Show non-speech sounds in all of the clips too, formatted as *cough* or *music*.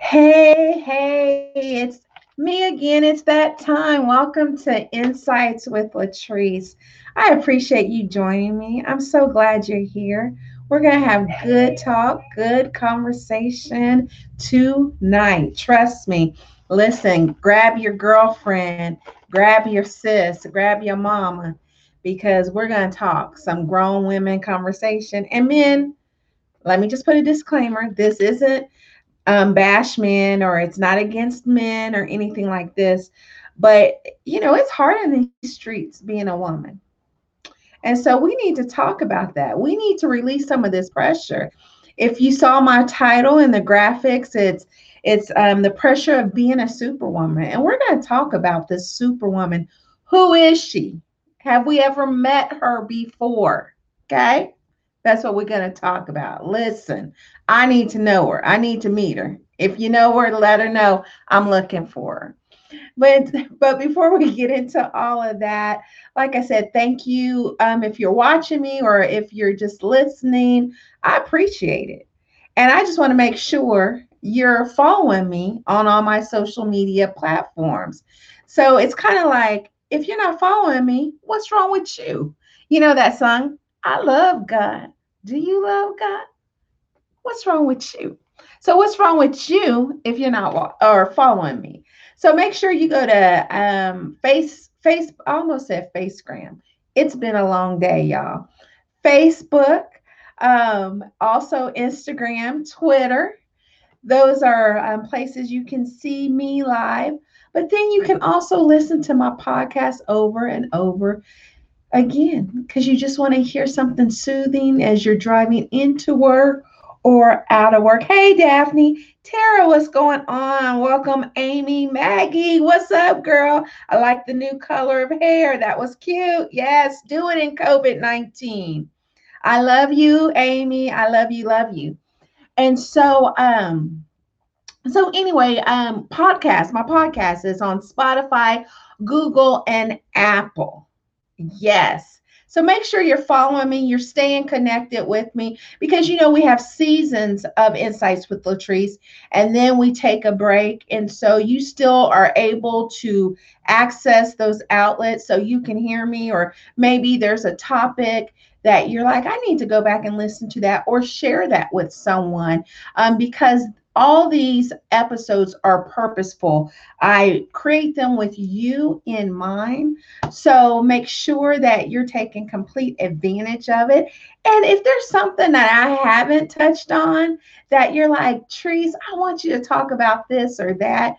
Hey, hey, it's me again. It's that time. Welcome to Insights with Latrice. I appreciate you joining me. I'm so glad you're here. We're going to have good talk, good conversation tonight. Trust me. Listen, grab your girlfriend, grab your sis, grab your mama, because we're going to talk some grown women conversation. And men, let me just put a disclaimer this isn't um, bash men or it's not against men or anything like this. But, you know, it's hard in these streets being a woman. And so we need to talk about that. We need to release some of this pressure. If you saw my title in the graphics, it's it's um, the pressure of being a superwoman. And we're going to talk about this superwoman. Who is she? Have we ever met her before? Okay. That's what we're going to talk about. Listen, I need to know her. I need to meet her. If you know her, let her know I'm looking for her. But but before we get into all of that, like I said, thank you. Um, if you're watching me or if you're just listening, I appreciate it. And I just want to make sure you're following me on all my social media platforms. So it's kind of like if you're not following me, what's wrong with you? You know that song, I love God. Do you love God? What's wrong with you? So, what's wrong with you if you're not or following me? So, make sure you go to um, face face. I almost said Facegram. It's been a long day, y'all. Facebook, um, also Instagram, Twitter. Those are um, places you can see me live. But then you can also listen to my podcast over and over again because you just want to hear something soothing as you're driving into work or out of work. Hey, Daphne, Tara, what's going on? Welcome, Amy, Maggie. What's up, girl? I like the new color of hair. That was cute. Yes, do it in COVID 19. I love you, Amy. I love you, love you. And so, um, so anyway, um, podcast, my podcast is on Spotify, Google, and Apple. Yes. So make sure you're following me, you're staying connected with me because you know we have seasons of insights with Latrice and then we take a break. And so you still are able to access those outlets so you can hear me, or maybe there's a topic that you're like, I need to go back and listen to that or share that with someone um, because all these episodes are purposeful. I create them with you in mind. So make sure that you're taking complete advantage of it. And if there's something that I haven't touched on that you're like, Trees, I want you to talk about this or that,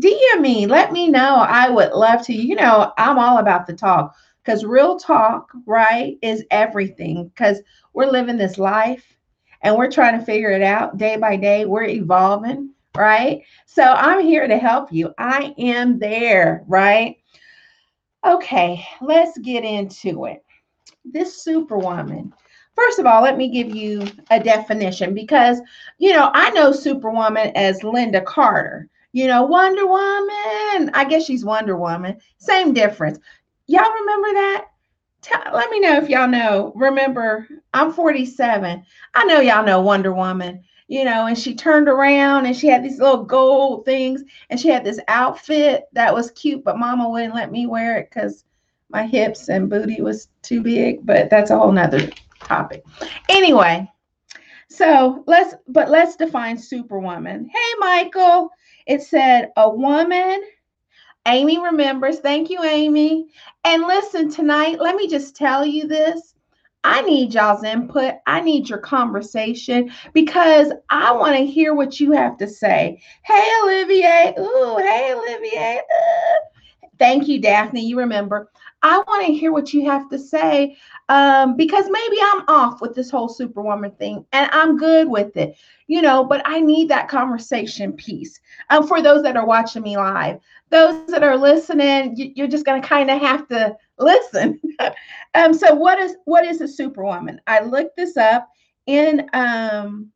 DM me. Let me know. I would love to. You know, I'm all about the talk because real talk, right, is everything because we're living this life and we're trying to figure it out day by day. We're evolving, right? So I'm here to help you. I am there, right? Okay, let's get into it. This superwoman. First of all, let me give you a definition because, you know, I know Superwoman as Lynda Carter. You know, Wonder Woman. I guess she's Wonder Woman. Same difference. Y'all remember that? Let me know if y'all know. Remember, I'm 47. I know y'all know Wonder Woman, you know, and she turned around and she had these little gold things and she had this outfit that was cute, but mama wouldn't let me wear it because my hips and booty was too big, but that's a whole nother topic. Anyway, so let's but let's define superwoman. Hey Michael, it said a woman Amy remembers. Thank you, Amy. And listen, tonight, let me just tell you this. I need y'all's input. I need your conversation because I want to hear what you have to say. Hey, Olivier. Ooh, hey, Olivier. Uh. Thank you, Daphne. You remember. I want to hear what you have to say um, because maybe I'm off with this whole superwoman thing and I'm good with it, you know, but I need that conversation piece. Um, for those that are watching me live, those that are listening, you, are just going to kind of have to listen. *laughs* um, so what is what is a superwoman? I looked this up in um,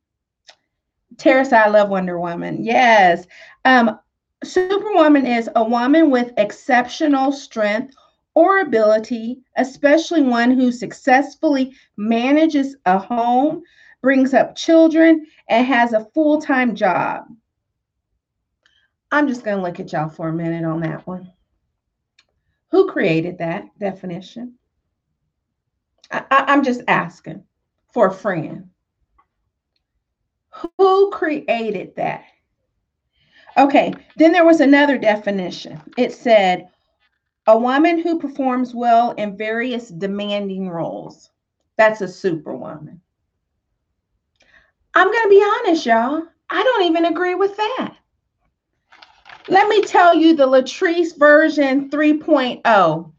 Terrace. I love Wonder Woman. Yes. Um, superwoman is a woman with exceptional strength or ability, especially one who successfully manages a home, brings up children, and has a full time job. I'm just going to look at y'all for a minute on that one. Who created that definition? I, am just asking for a friend. Who created that? Okay, then there was another definition. It said, a woman who performs well in various demanding roles. That's a superwoman. I'm going to be honest, y'all. I don't even agree with that. Let me tell you the Latrice version 3.0.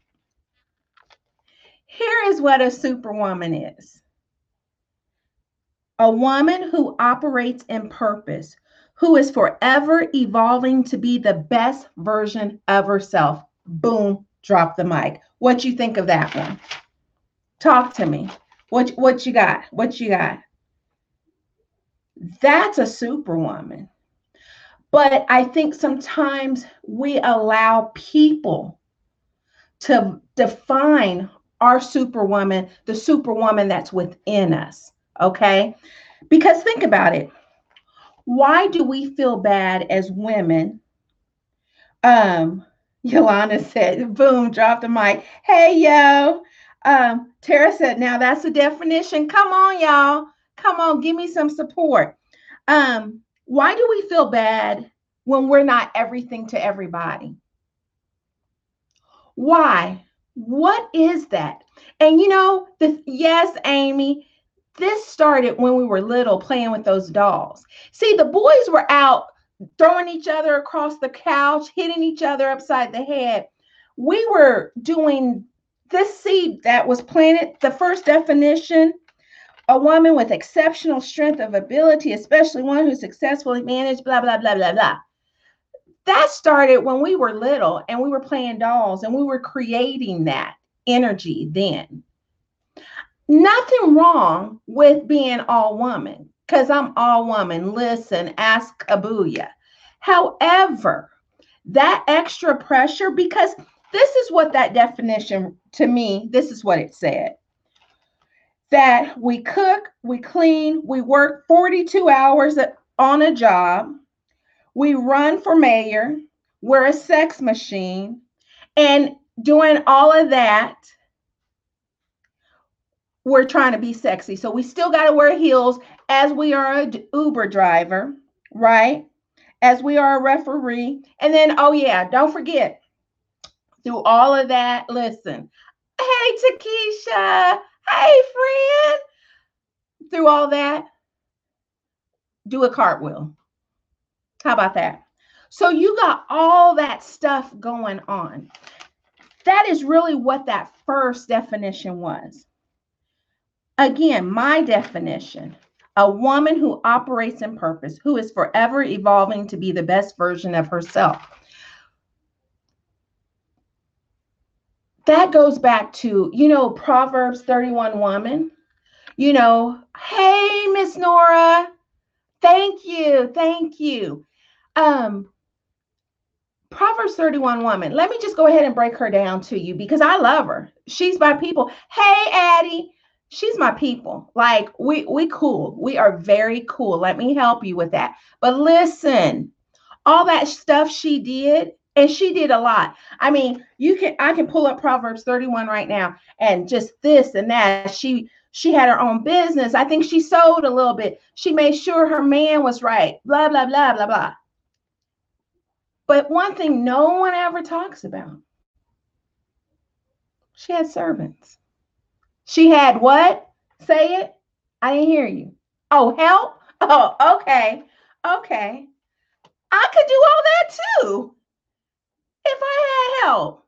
Here is what a superwoman is a woman who operates in purpose, who is forever evolving to be the best version of herself. Boom, drop the mic. What you think of that one? Talk to me. What what you got? What you got? That's a superwoman. But I think sometimes we allow people to define our superwoman, the superwoman that's within us. Okay. Because think about it. Why do we feel bad as women? Um, Yolanda said, boom, drop the mic. Hey, yo. Um, Tara said, now that's the definition. Come on, y'all. Come on, give me some support. Um, why do we feel bad when we're not everything to everybody? Why? What is that? And you know, the yes, Amy, this started when we were little playing with those dolls. See, the boys were out throwing each other across the couch, hitting each other upside the head. We were doing this seed that was planted, the first definition a woman with exceptional strength of ability, especially one who successfully managed, blah, blah, blah, blah, blah. That started when we were little and we were playing dolls and we were creating that energy then. Nothing wrong with being all woman because I'm all woman. Listen, ask Kabuya. However, that extra pressure, because this is what that definition to me, this is what it said that we cook, we clean, we work 42 hours on a job, we run for mayor, we're a sex machine, and doing all of that, we're trying to be sexy. So we still got to wear heels as we are an Uber driver, right? As we are a referee. And then, oh, yeah, don't forget, through all of that, listen, hey, Takesha, Hey, friend. Through all that, do a cartwheel. How about that? So you got all that stuff going on. That is really what that first definition was. Again, my definition a woman who operates in purpose, who is forever evolving to be the best version of herself. that goes back to, you know, Proverbs 31 woman. You know, hey, Miss Nora, thank you, thank you. Um, Proverbs 31 woman. Let me just go ahead and break her down to you because I love her. She's my people. Hey, Addie, she's my people. Like we we cool. We are very cool. Let me help you with that. But listen, all that stuff she did, and she did a lot. I mean, you can I can pull up Proverbs 31 right now and just this and that. She she had her own business. I think she sold a little bit. She made sure her man was right. Blah blah blah blah blah. But one thing no one ever talks about. She had servants. She had what? Say it. I didn't hear you. Oh, help? *laughs* Oh, okay. Okay. I could do all that too if I had help.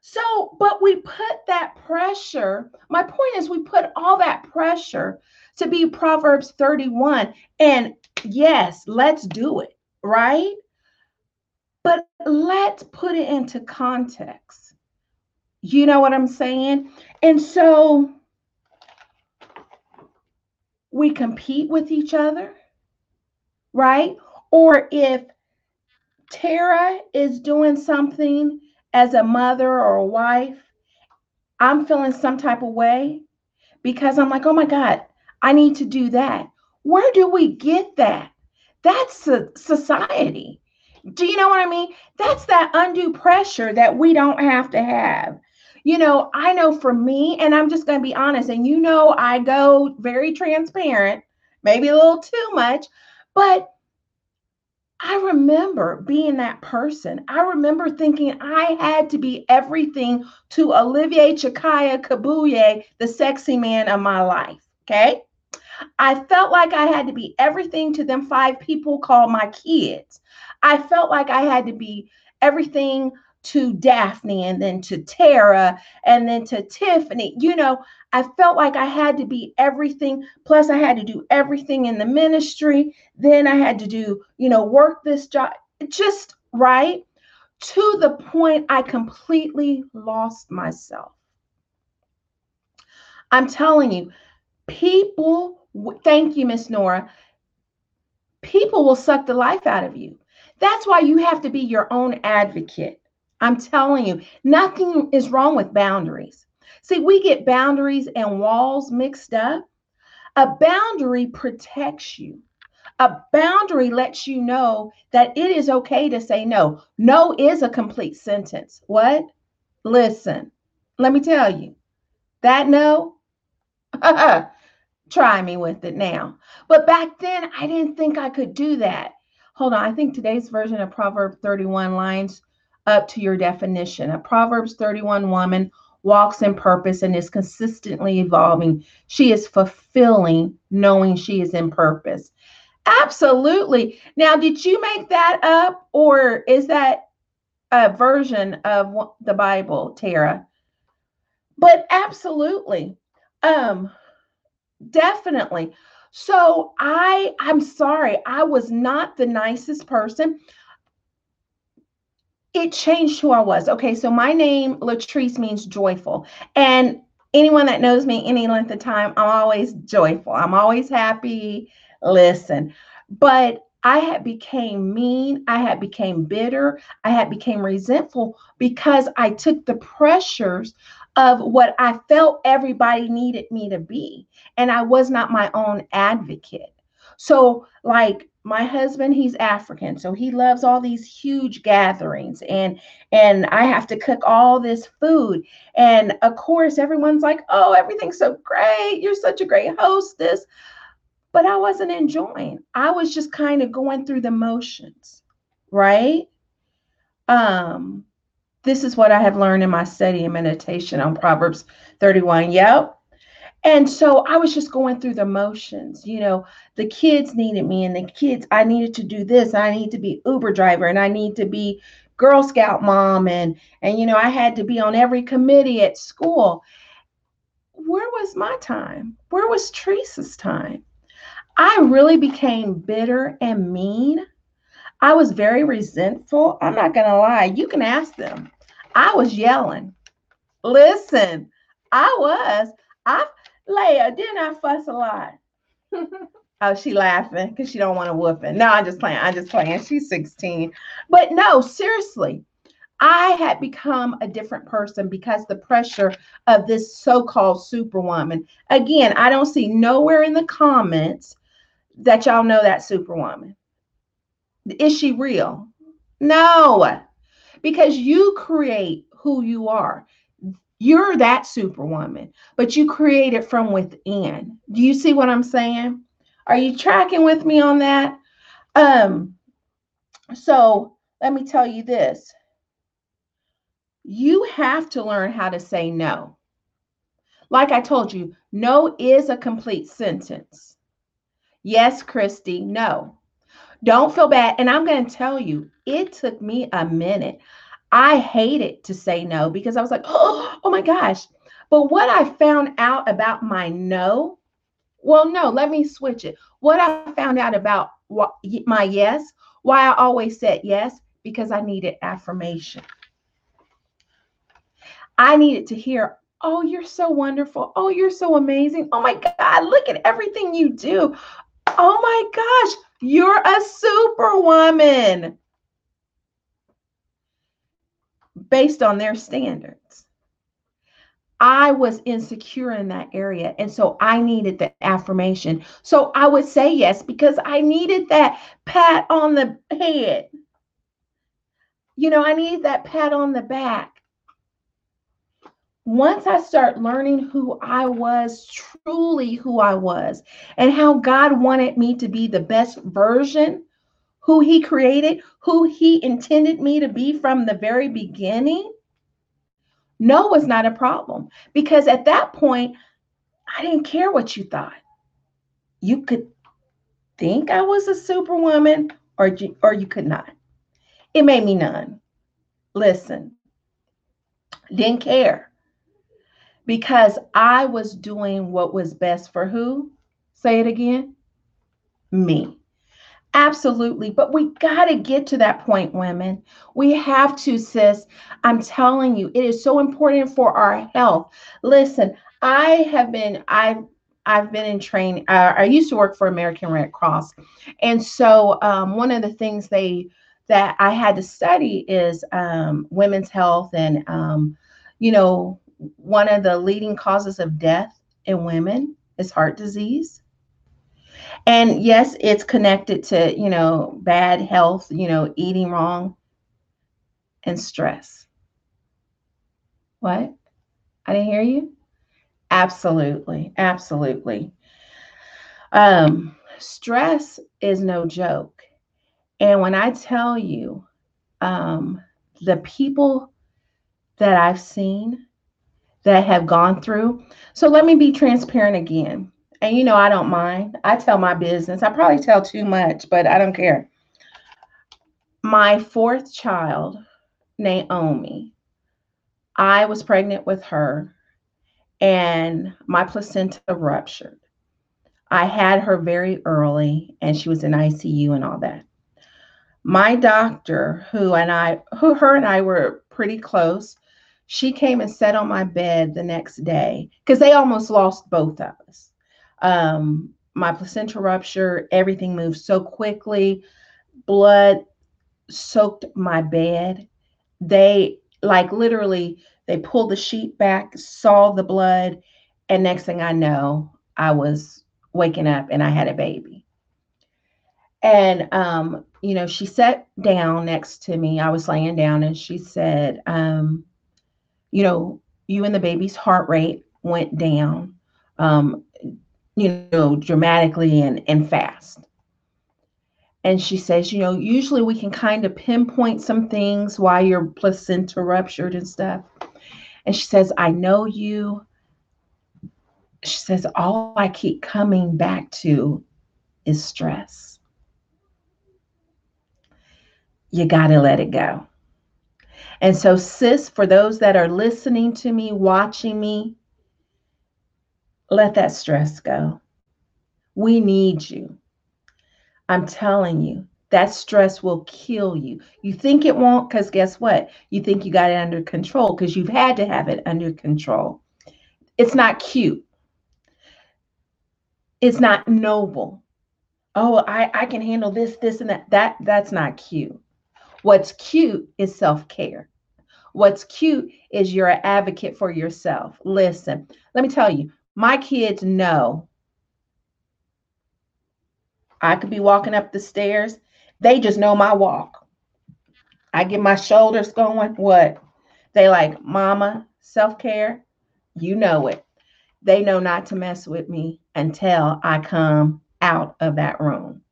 So, but we put that pressure. My point is, we put all that pressure to be Proverbs 31. And yes, let's do it, right? But let's put it into context. You know what I'm saying? And so we compete with each other, right? Or if Tara is doing something as a mother or a wife, I'm feeling some type of way because I'm like, oh my God, I need to do that. Where do we get that? That's society. Do you know what I mean? That's that undue pressure that we don't have to have. You know, I know for me, and I'm just going to be honest, and you know, I go very transparent, maybe a little too much, but I remember being that person. I remember thinking I had to be everything to Olivier Chakaya Kabuye, the sexy man of my life. Okay. I felt like I had to be everything to them five people called my kids. I felt like I had to be everything to Daphne and then to Tara and then to Tiffany. You know, I felt like I had to be everything. Plus, I had to do everything in the ministry. Then I had to do, you know, work this job. Just right to the point I completely lost myself. I'm telling you, people, thank you, Miss Nora. People will suck the life out of you. That's why you have to be your own advocate. I'm telling you, nothing is wrong with boundaries. See, we get boundaries and walls mixed up. A boundary protects you. A boundary lets you know that it is okay to say no. No is a complete sentence. What? Listen, let me tell you that no, *laughs* try me with it now. But back then, I didn't think I could do that. Hold on, I think today's version of Proverb 31 lines up to your definition. A Proverbs 31 woman walks in purpose and is consistently evolving. She is fulfilling knowing she is in purpose. Absolutely. Now, did you make that up or is that a version of the Bible, Tara? But absolutely. Um definitely. So I I'm sorry. I was not the nicest person it changed who I was. Okay, so my name Latrice means joyful. And anyone that knows me any length of time, I'm always joyful. I'm always happy. Listen, but I had became mean, I had became bitter, I had became resentful because I took the pressures of what I felt everybody needed me to be and I was not my own advocate. So like my husband he's african so he loves all these huge gatherings and and i have to cook all this food. And of course everyone's like oh everything's so great. You're such a great hostess. But i wasn't enjoying. I was just kind of going through the motions right? Um this is what i have learned in my study and meditation on proverbs 31 yep and so I was just going through the motions. You know, the kids needed me, and the kids, I needed to do this. I need to be Uber driver, and I need to be Girl Scout mom, and and you know, I had to be on every committee at school. Where was my time? Where was Teresa's time? I really became bitter and mean. I was very resentful. I'm not gonna lie. You can ask them. I was yelling. Listen, I was. I Leia, didn't I fuss a lot? *laughs* oh, she laughing because she don't want to whooping. No, I'm just playing. I'm just playing. She's 16. But no, seriously, I had become a different person because the pressure of this so-called superwoman. Again, I don't see nowhere in the comments that y'all know that superwoman. Is she real? No, because you create who you are. You're that superwoman, but you create it from within. Do you see what I'm saying? Are you tracking with me on that? Um, so let me tell you this. You have to learn how to say no. Like I told you, no is a complete sentence. Yes, Christy, no. Don't feel bad. And I'm going to tell you, it took me a minute. I hated to say no because I was like, oh, *gasps* oh my gosh. But what I found out about my no, well, no, let me switch it. What I found out about what, my yes, why I always said yes, because I needed affirmation. I needed to hear, oh, you're so wonderful. Oh, you're so amazing. Oh my God, look at everything you do. Oh my gosh, you're a superwoman based on their standards. I was insecure in that area. And so I needed the affirmation. So I would say yes because I needed that pat on the head. you know, I need that pat on the back. Once I start learning who I was, truly who I was, and how God wanted me to be the best version, who He created, who He intended me to be from the very beginning, no was not a problem. Because at that point, I didn't care what you thought. You could think I was a superwoman or you, or you could not. It made me none. Listen, didn't care because I was doing what was best for who? Say it again. Me. Absolutely. But we got to get to that point, women. We have to, sis. I'm telling you, it is so important for our health. Listen, I have been, I've I've been in training. Uh, I used to work for American Red Cross, and so um, one of the things they that I had to study is um, women's health, and um, you know, one of the leading causes of death in women is heart disease. And yes, it's connected to you know bad health, you know, eating wrong, and stress. What? I didn't hear you. Absolutely. Absolutely. Um, stress is no joke. And when I tell you, um, the people that I've seen that have gone through, so let me be transparent again. And you know, I don't mind. I tell my business. I probably tell too much, but I don't care. My fourth child, Naomi, I was pregnant with her and my placenta ruptured. I had her very early and she was in ICU and all that. My doctor, who and I, who her and I were pretty close, she came and sat on my bed the next day because they almost lost both of us. Um, my placenta rupture, everything moved so quickly, blood soaked my bed. They like literally they pulled the sheet back, saw the blood, and next thing I know, I was waking up and I had a baby. And um, you know, she sat down next to me. I was laying down and she said, um, you know, you and the baby's heart rate went down, um, you know, dramatically and, and fast. And she says, you know, usually we can kind of pinpoint some things why your placenta ruptured and stuff. And she says, I know you. She says, all I keep coming back to is stress. You got to let it go. And so, sis, for those that are listening to me, watching me, let that stress go. We need you. I'm telling you, that stress will kill you. You think it won't because guess what? You think you got it under control because you've had to have it under control. It's not cute. It's not noble. Oh, I, I can handle this, this, and that. That that's not cute. What's cute is self-care. What's cute is you're an advocate for yourself. Listen, let me tell you, my kids know I could be walking up the stairs they just know my walk. I get my shoulders going. What? They like, Mama, self care. You know it. They know not to mess with me until I come out of that room.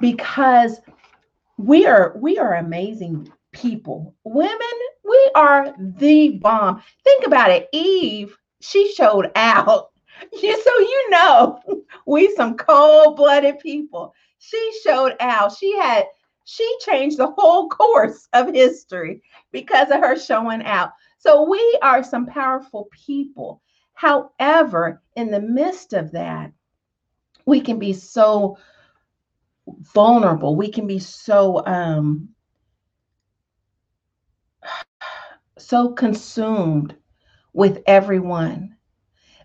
Because we are we are amazing people. Women, we are the bomb. Think about it. Eve, she showed out. *laughs* So you know *laughs* we some cold-blooded people she showed out. She had she changed the whole *laughs* course of history because of her showing out. So we are some powerful people. However, in the midst of that, we can be so vulnerable. We can be so um *sighs* so consumed with everyone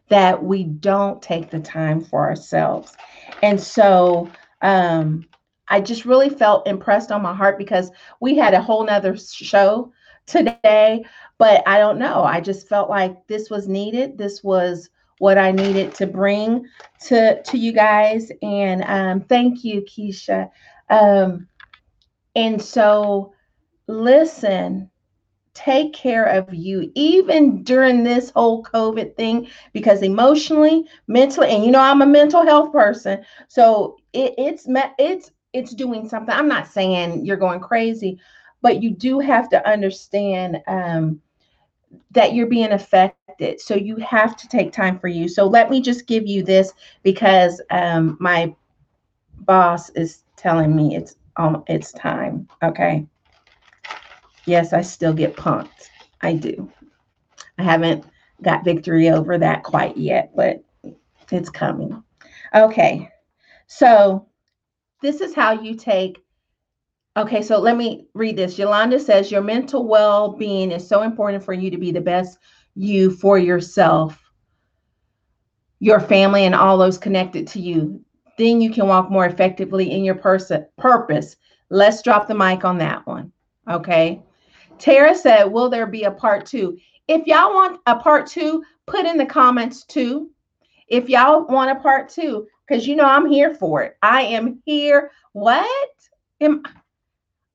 that we don't take the time for ourselves. And so um, I just really felt impressed on my heart because we had a whole nother show today, but I don't know. I just felt like this was needed. This was what I needed to bring to to you guys. And um, thank you, Keisha. Um, and so listen, take care of you, even during this whole COVID thing, because emotionally, mentally, and you know, I'm a mental health person. So it, it's, it's, it's doing something. I'm not saying you're going crazy, but you do have to understand um, that you're being affected. So you have to take time for you. So let me just give you this because um, my boss is telling me it's um it's time. Okay. Yes, I still get punked. I do. I haven't got victory over that quite yet, but it's coming. Okay. So this is how you take Okay, so let me read this. Yolanda says your mental well being is so important for you to be the best you for yourself, your family, and all those connected to you. Then you can walk more effectively in your person purpose. Let's drop the mic on that one. Okay. Tara said, Will there be a part two? If y'all want a part two, put in the comments too. If y'all want a part two, because you know I'm here for it. I am here. What? Am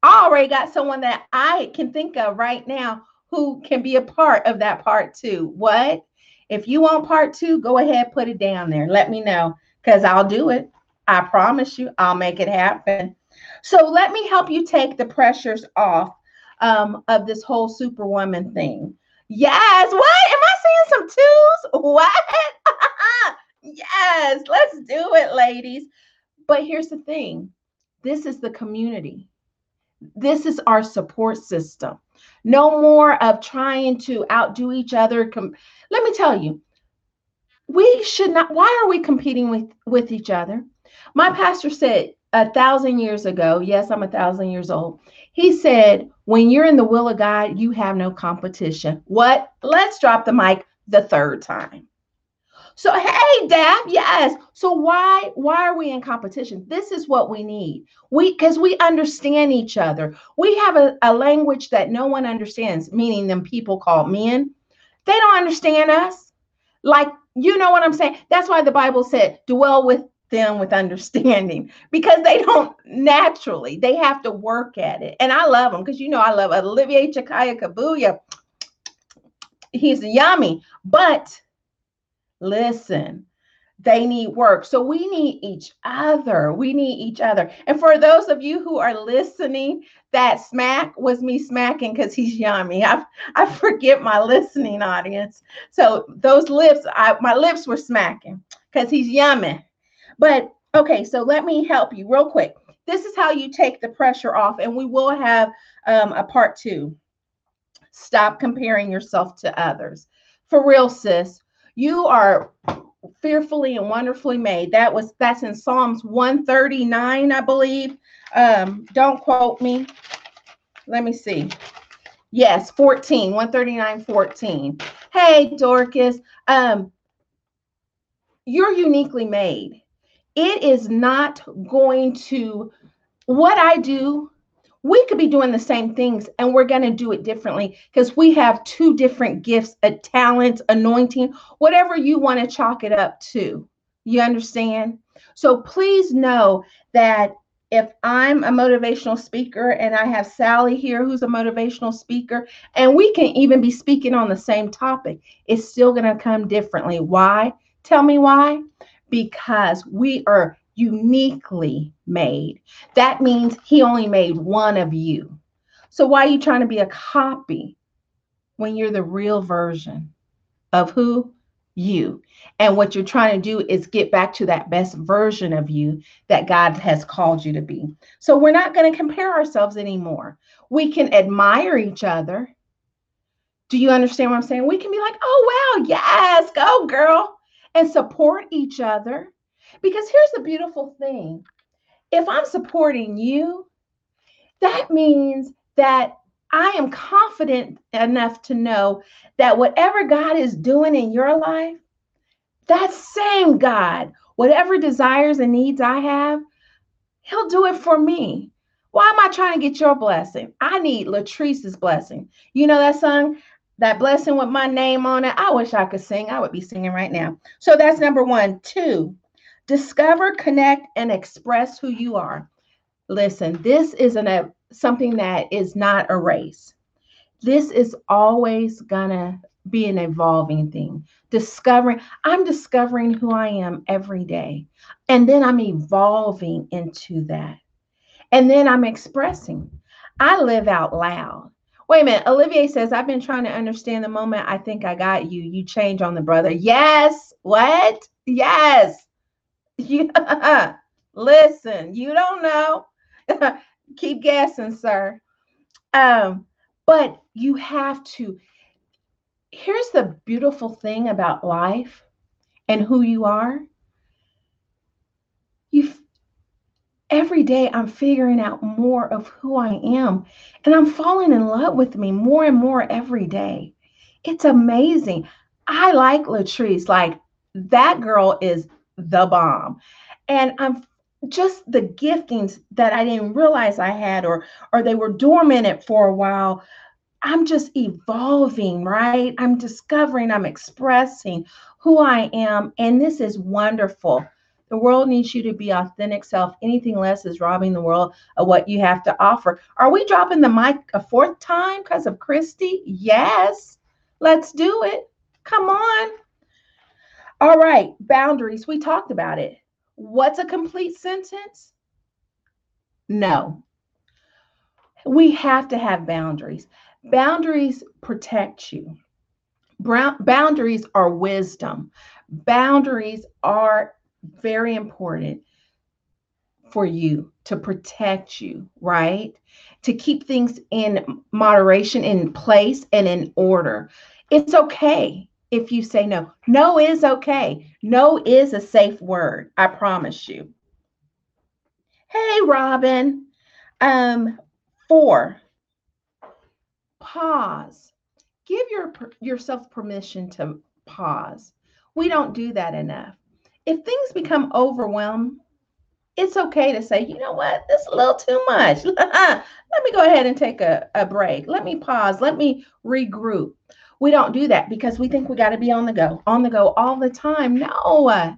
I already got someone that I can think of right now who can be a part of that part two. What? If you want part two, go ahead, put it down there. Let me know because I'll do it. I promise you, I'll make it happen. So let me help you take the pressures off um, of this whole superwoman thing. Yes. What? Am I seeing some twos? What? *laughs* yes. Let's do it, ladies. But here's the thing this is the community. This is our support system. No more of trying to outdo each other. Come let me tell you, we should not. Why are we competing with, with each other? My pastor said a thousand years ago, yes, I'm a thousand years old. He said, when you're in the will of God, you have no competition. What? Let's drop the mic the third time. So hey, Dab, yes. So why why are we in competition? This is what we need. We because we understand each other. We have a, a language that no one understands, meaning them people called men. They don't understand us. Like, you know what I'm saying? That's why the Bible said, dwell with them with understanding *laughs* because they don't naturally, they have to work at it. And I love them because you know I love Olivier Chakaya Kabuya. *tsk* He's yummy, but Listen, they need work. So we need each other. We need each other. And for those of you who are listening, that smack was me smacking because he's yummy. I I forget my listening audience. So those lips, I my lips were smacking because he's yummy. But okay, so let me help you real quick. This is how you take the pressure off, and we will have um, a part two. Stop comparing yourself to others. For real, sis, you are fearfully and wonderfully made. That was that's in Psalms 139, I believe. Um, don't quote me. Let me see. Yes, 14, 139, 14. Hey, Dorcas. Um, you're uniquely made. It is not going to what I do we could be doing the same things and we're going to do it differently because we have two different gifts a talent anointing whatever you want to chalk it up to. You understand? So please know that if i'm a motivational speaker and i have sally here who's a motivational speaker and we can even be speaking on the same topic it's still going to come differently. Why? Tell me why because we are uniquely made. That means he only made one of you. So why are you trying to be a copy when you're the real version of who? You. And what you're trying to do is get back to that best version of you that God has called you to be. So we're not going to compare ourselves anymore. We can admire each other. Do you understand what I'm saying? We can be like, oh, wow, yes, go, girl, and support each other because here's the beautiful thing if I'm supporting you, that means that I am confident enough to know that whatever God is doing in your life, that same God, whatever desires and needs I have, He'll do it for me. Why am I trying to get your blessing? I need Latrice's blessing. You know that song, that blessing with my name on it? I wish I could sing. I would be singing right now. So that's number one. Two, Discover, connect, and express who you are. Listen, this is a uh, something that is not a race. This is always gonna be an evolving thing. Discovering, I'm discovering who I am every day. And then I'm evolving into that. And then I'm expressing. I live out loud. Wait a minute. Olivier says, I've been trying to understand the moment I think I got you. You change on the brother. Yes. What? Yes. *laughs* Yeah. Listen, you don't know. *laughs* Keep guessing, sir. Um, but you have to. Here's the beautiful thing about life and who you are. You every day I'm figuring out more of who I am and I'm falling in love with me more and more every day. It's amazing. I like Latrice. Like that girl is the bomb. And I'm just the giftings that I didn't realize I had or or they were dormant for a while. I'm just evolving, right? I'm discovering, I'm expressing who I am and this is wonderful. The world needs you to be authentic self. Anything less is robbing the world of what you have to offer. Are we dropping the mic a fourth time because of Christy? Yes. Let's do it. Come on. All right, boundaries. We talked about it. What's a complete sentence? No. We have to have boundaries. Boundaries protect you. Boundaries are wisdom. Boundaries are very important for you to protect you, right? To keep things in moderation, in place, and in order. It's okay if you say no. No is okay. No is a safe word. I promise you. Hey, Robin. Um, four. Pause. Give your yourself permission to pause. We don't do that enough if things become overwhelmed, it's okay to say, you know what, this is a little too much. *laughs* Let me go ahead and take a, a break. Let me pause. Let me regroup. We don't do that because we think we got to be on the go, on the go all the time. No,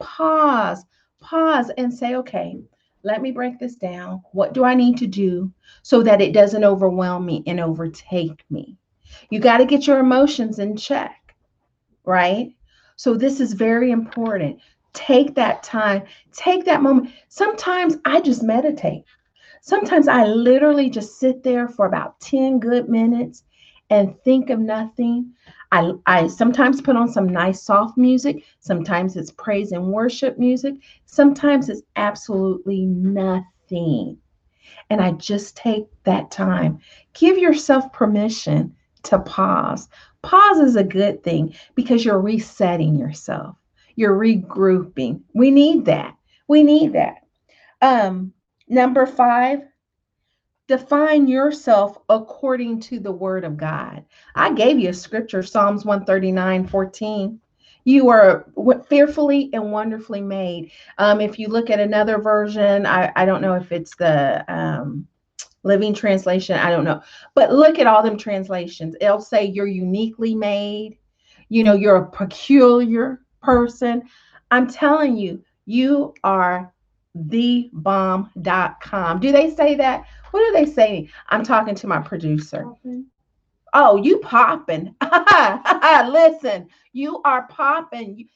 pause, pause and say, okay, let me break this down. What do I need to do so that it doesn't overwhelm me and overtake me? You got to get your emotions in check, right? So this is very important. Take that time, take that moment. Sometimes I just meditate. Sometimes I literally just sit there for about 10 good minutes and think of nothing. I, I sometimes put on some nice soft music. Sometimes it's praise and worship music. Sometimes it's absolutely nothing. And I just take that time. Give yourself permission to pause. Pause is a good thing because you're resetting yourself. You're regrouping. We need that. We need that. Um, number five, define yourself according to the word of God. I gave you a scripture, Psalms 139 14. You are fearfully and wonderfully made. Um, if you look at another version, I, I don't know if it's the um, Living Translation, I don't know. But look at all them translations. It'll say you're uniquely made, you know, you're a peculiar person. I'm telling you, you are thebomb.com. Do they say that? What do they say? I'm talking to my producer. Oh, you popping. *laughs* Listen, you are popping.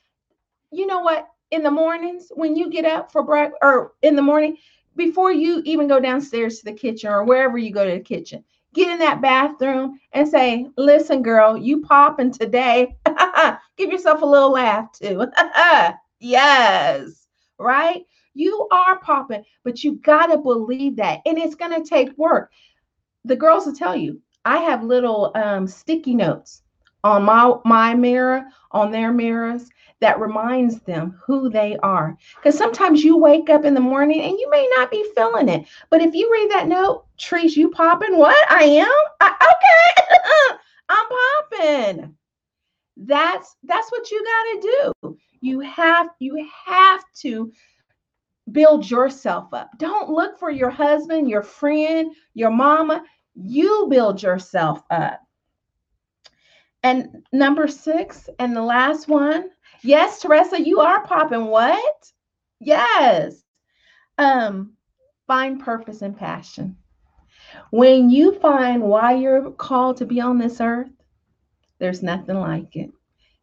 You know what? In the mornings, when you get up for breakfast, or in the morning, before you even go downstairs to the kitchen or wherever you go to the kitchen, get in that bathroom and say, Listen, girl, you popping today. *laughs* Give yourself a little laugh too. *laughs* yes, right? You are popping, but you got to believe that. And it's going to take work. The girls will tell you, I have little um, sticky notes on my, my mirror, on their mirrors that reminds them who they are. Because sometimes you wake up in the morning and you may not be feeling it. But if you read that note, Trees, you popping? What? I am? I, okay. *laughs* I'm popping. That's that's what you got to do. You have you have to build yourself up. Don't look for your husband, your friend, your mama. You build yourself up. And number six, and the last one, Yes, Teresa, you are popping. What? Yes. Um, find purpose and passion. When you find why you're called to be on this earth, there's nothing like it.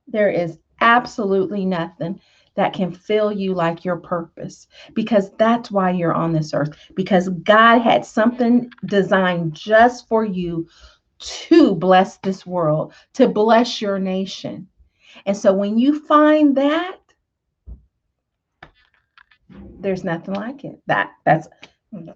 There is absolutely nothing that can fill you like your purpose because that's why you're on this earth because God had something designed just for you to bless this world, to bless your nation. And so when you find that there's nothing like it. That that's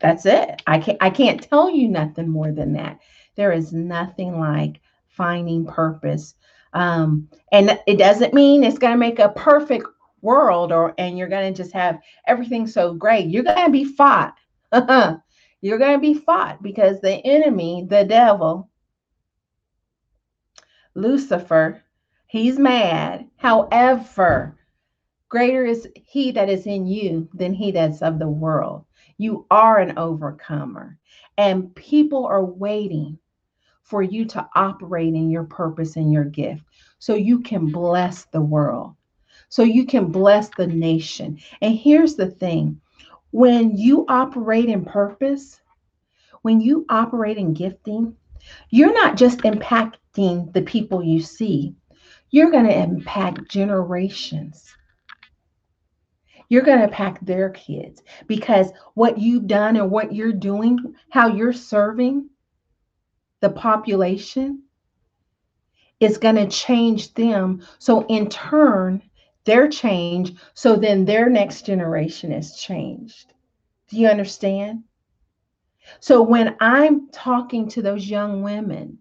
that's it. I can't I can't tell you nothing more than that. There is nothing like finding purpose. Um, and it doesn't mean it's to make a perfect world or and you're to just have everything so great. You're to be fought. *laughs* you're going to be fought because the enemy, the devil, Lucifer, he's mad. However, greater is he that is in you than he that's of the world. You are an overcomer, and people are waiting for you to operate in your purpose and your gift so you can bless the world, so you can bless the nation. And here's the thing when you operate in purpose, when you operate in gifting, you're not just impacting the people you see, you're going to impact generations you're going to pack their kids because what you've done and what you're doing, how you're serving the population is going to change them. So, in turn, their change. So then their next generation is changed. Do you understand? So, when I'm talking to those young women,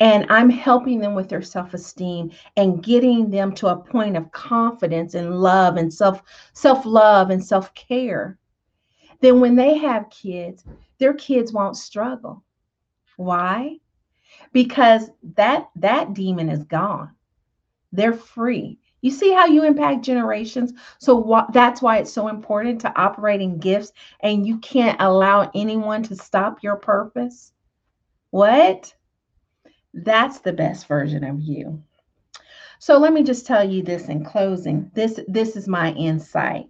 and I'm helping them with their self esteem and getting them to a point of confidence and love and self self love and self care. Then when they have kids, their kids won't struggle. Why? Because that that demon is gone. They're free. You see how you impact generations? So wh- that's why it's so important to operate in gifts and you can't allow anyone to stop your purpose. What? That's the best version of you. So let me just tell you this in closing. This this is my insight.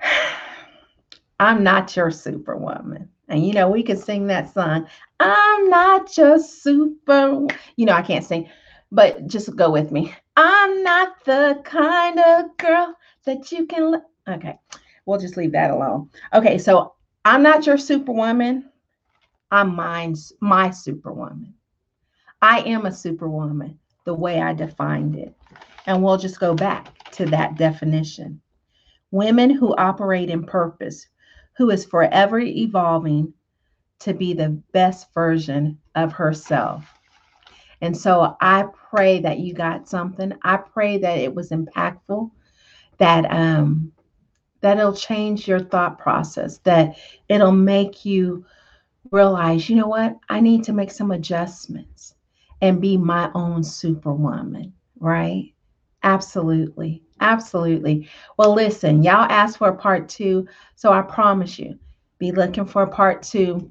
*sighs* I'm not your superwoman. And you know, we can sing that song. I'm not just super. You know, I can't sing, but just go with me. I'm not the kind of girl that you can. Okay, we'll just leave that alone. Okay, so I'm not your superwoman. I'm mine's my superwoman. I am a superwoman the way I defined it. And we'll just go back to that definition. Women who operate in purpose, who is forever evolving to be the best version of herself. And so I pray that you got something. I pray that it was impactful, that um that it'll change your thought process, that it'll make you realize, you know what? I need to make some adjustments and be my own superwoman, right? Absolutely. Absolutely. Well, listen, y'all asked for a part two. So I promise you, be looking for a part two.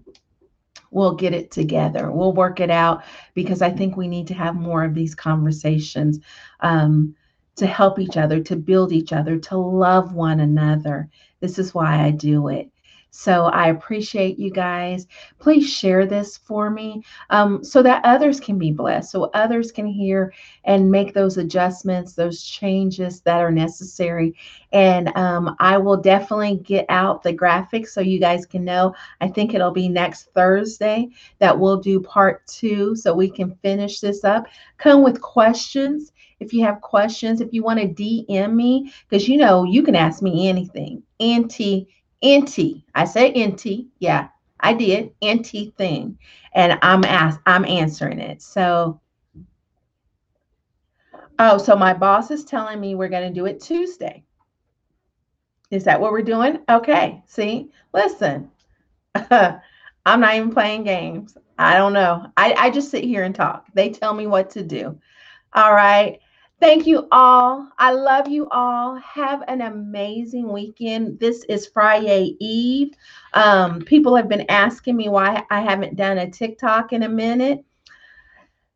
We'll get it together. We'll work it out because I think we need to have more of these conversations um, to help each other, to build each other, to love one another. This is why I do it. So I appreciate you guys. Please share this for me um, so that others can be blessed, so others can hear and make those adjustments, those changes that are necessary. And um, I will definitely get out the graphics so you guys can know. I think it'll be next Thursday that we'll do part two so we can finish this up. Come with questions if you have questions, if you want to DM me, because you know you can ask me anything. Auntie NT. I said NT. Yeah, I did. NT thing. And I'm asked, I'm answering it. So oh, so my boss is telling me we're going to do it Tuesday. Is that what we're doing? Okay. See, listen. *laughs* I'm not even playing games. I don't know. I, I just sit here and talk. They tell me what to do. All right. Thank you all. I love you all. Have an amazing weekend. This is Friday Eve. Um, people have been asking me why I haven't done a TikTok in a minute.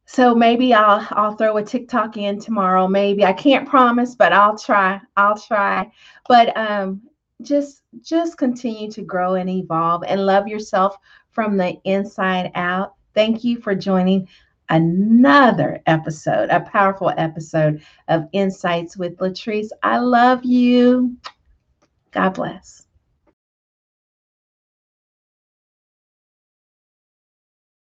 So maybe I'll I'll throw a TikTok in tomorrow. Maybe I can't promise, but I'll try. I'll try. But um, just just continue to grow and evolve and love yourself from the inside out. Thank you for joining another episode, a powerful episode of Insights with Latrice. I love you. God bless.